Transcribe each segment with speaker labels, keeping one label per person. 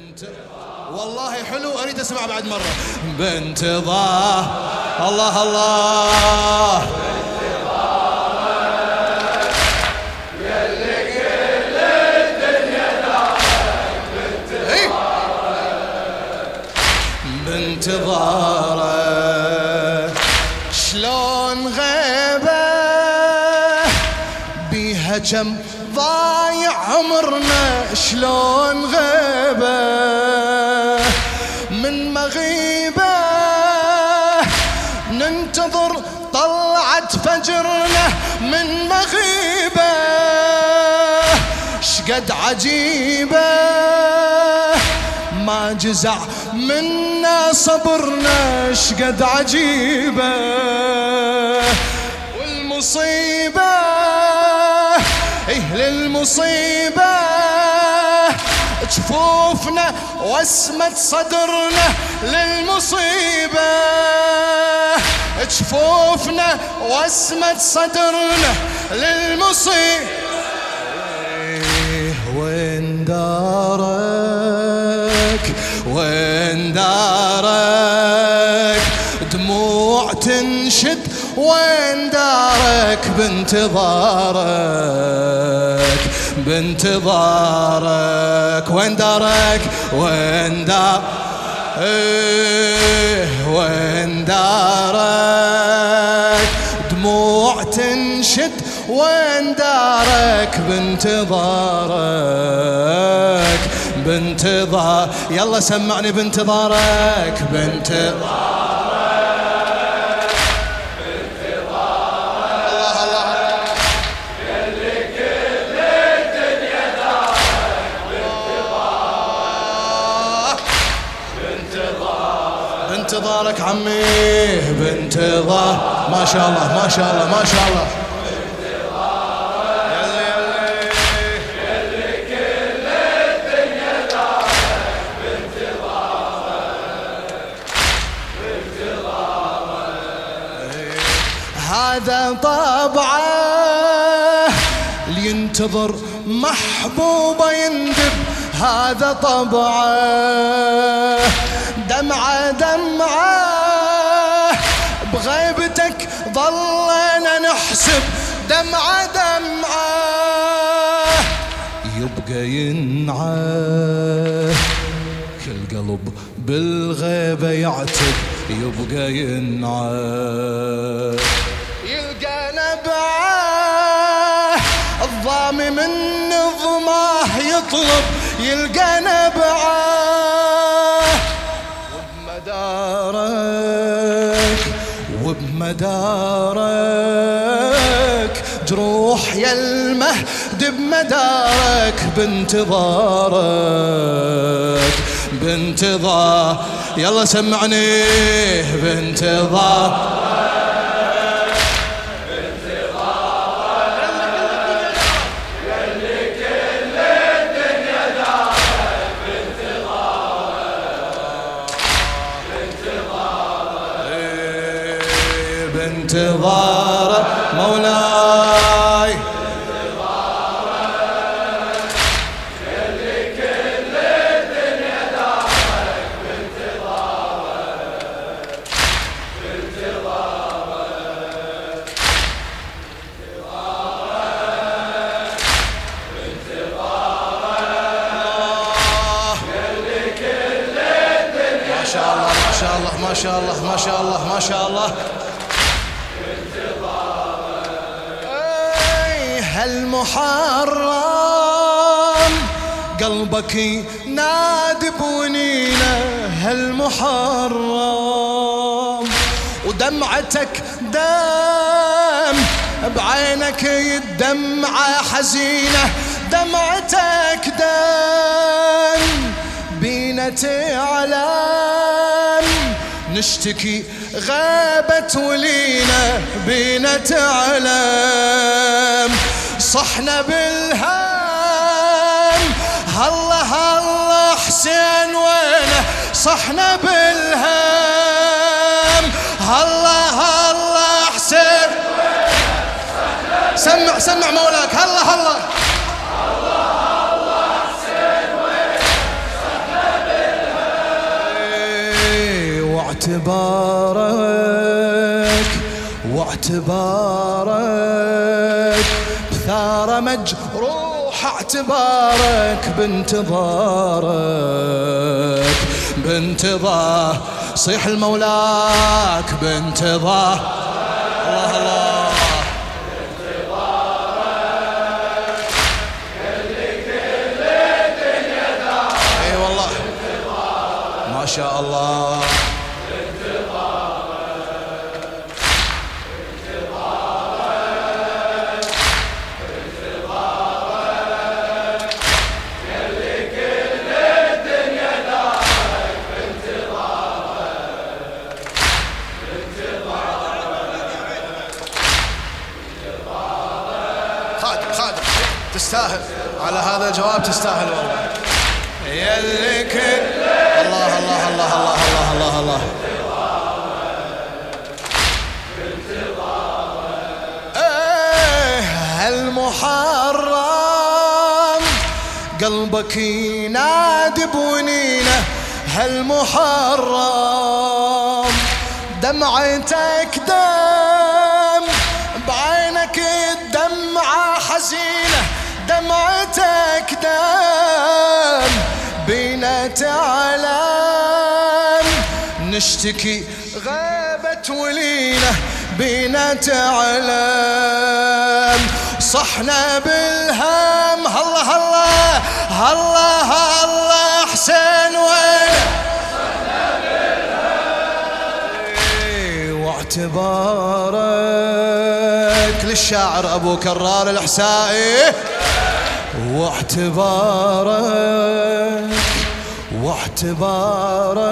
Speaker 1: بنت والله حلو أريد أسمع بعد مرة. بانتظار الله الله. إيه. بانتظاره شلون غيبة؟ بيها كم ضايع عمرنا شلون غيبة من مغيبة. ننتظر طلعت فجرنا من مغيبة. شقد عجيبة. ما جزع منا صبرنا. شقد عجيبة. والمصيبة إيه للمصيبه جفوفنا واسمة صدرنا للمصيبة. جفوفنا واسمة صدرنا للمصيبة. وين دارك؟ وين دارك؟ دموع تنشد. وين دارك بانتظارك؟ بانتظارك وين دارك؟ وين دار إيه وين دارك؟ دموع تنشد وين دارك؟ بانتظارك بانتظار يلا سمعني بانتظارك بانتظار بانتظارك عمي بانتظار ما شاء الله ما شاء الله ما شاء الله. هذا طبعه اللي ينتظر محبوبه يندب. هذا طبعه دمعه دمعه بغيبتك ظلنا نحسب دمعه دمعة. يبقى ينعى. كل قلب بالغيبة يعتب. يبقى ينعى. يلقى نبعة. الضامي من نظمه يطلب. يلقى نبعة. وبمدارك جروح يا المهد بمدارك بانتظارك بانتظار. يلا سمعني بانتظار. بانتظار مولاي. ما شاء الله ما شاء الله ما شاء الله ما شاء الله. هالمحرم. قلبك ينادي بونينا هالمحرم. ودمعتك دم بعينك الدمعة حزينة. دمعتك دم بينا تعلم نشتكي غابت ولينا بينا تعلم صحنا بالهام هلا هلا حسين وينه؟ صحنا بالهام هلا هلا حسين. سمع سمع مولاك. هلا هلا. واعتبارك واعتبارك. بثار مجروح اعتبارك بانتظارك بانتظار صيح المولاك بانتظار. الله الله. ما شاء الله. خادم خادم. تستاهل. على هذا الجواب تستاهل. والله يلي كل الله الله الله الله الله الله الله. إيه هالمحرم قلبك ينادي بونينة. هالمحرم. دمعتك دم دم بينا تعلم. نشتكي غابت ولينا بينا تعلم. صحنا بالهم. هلا هلا هلا هلا حسين وين واعتبارك للشاعر أبو كرار الحسائي واعتبارك واعتبارك.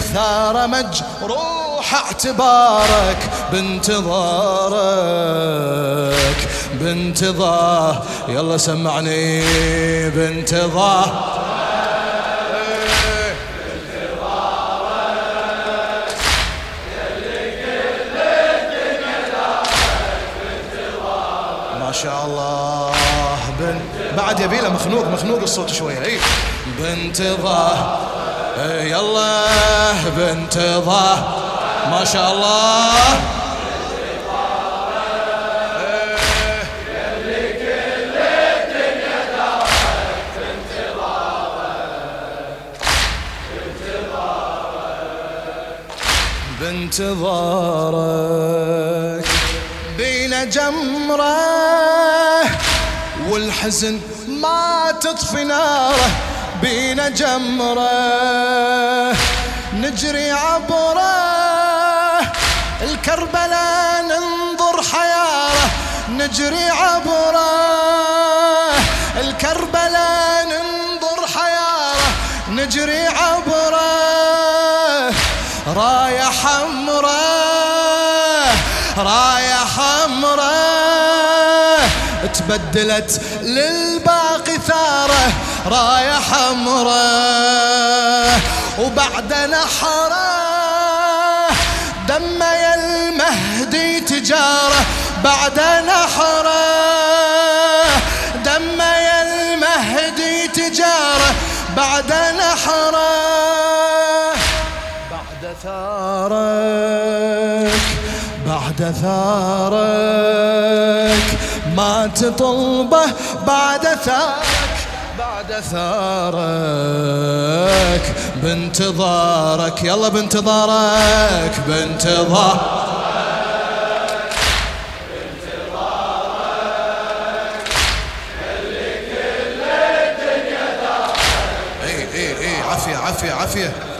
Speaker 1: بثار مجروح اعتبارك بانتظارك بانتظار. يلا سمعني بانتظار. ما شاء الله. بعد يبي له مخنوق مخنوق الصوت شوية. اي بانتظار إيه يلا بانتظار ما شاء الله. بانتظارك بين جمره والحزن ما تطفي ناره بين جمره. نجري عبره. الكربلاء ننظر حياره. نجري عبره. الكربلاء ننظر حياره. نجري عبره. راية حمراء. راية حمراء. تبدلت للباقي ثارة راية حمراء. وبعد نحرة دم يا المهدي تجارة. بعد نحرة دم يا المهدي تجارة. بعد نحرة بعد ثارك بعد ثارك. ما تطلبه بعد ثارك بعد ثارك. بانتظارك يلا بانتظارك بانتظار اي اي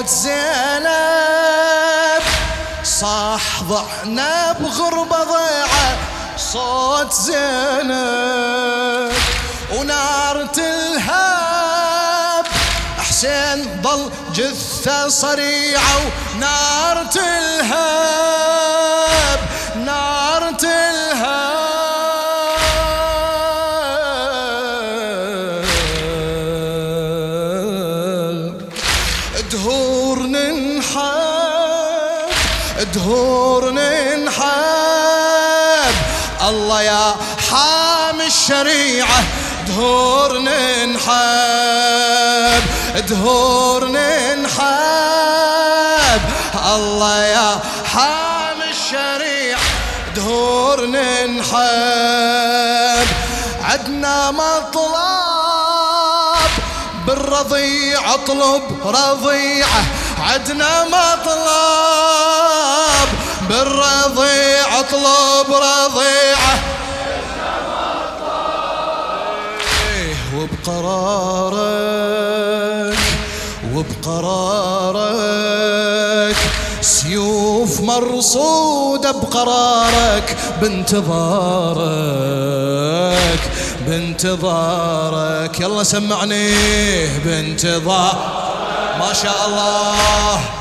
Speaker 1: صوت زينب صاح ضعنا بغربة ضيعة. صوت زينب ونار تلهب. حسين ضل جثة صريعة ونار تلهب. نار الله يا حام الشريعة دهور ننحب دهور ننحب. الله يا حام الشريعة دهور ننحب. عدنا مطلب بالرضيع اطلب رضيعة. عدنا مطلب بالرضيع اطلب رضيعه. وبقرارك وبقرارك سيوف مرصودة بقرارك بانتظارك بانتظارك. يلا سمعني بانتظار. ما شاء الله.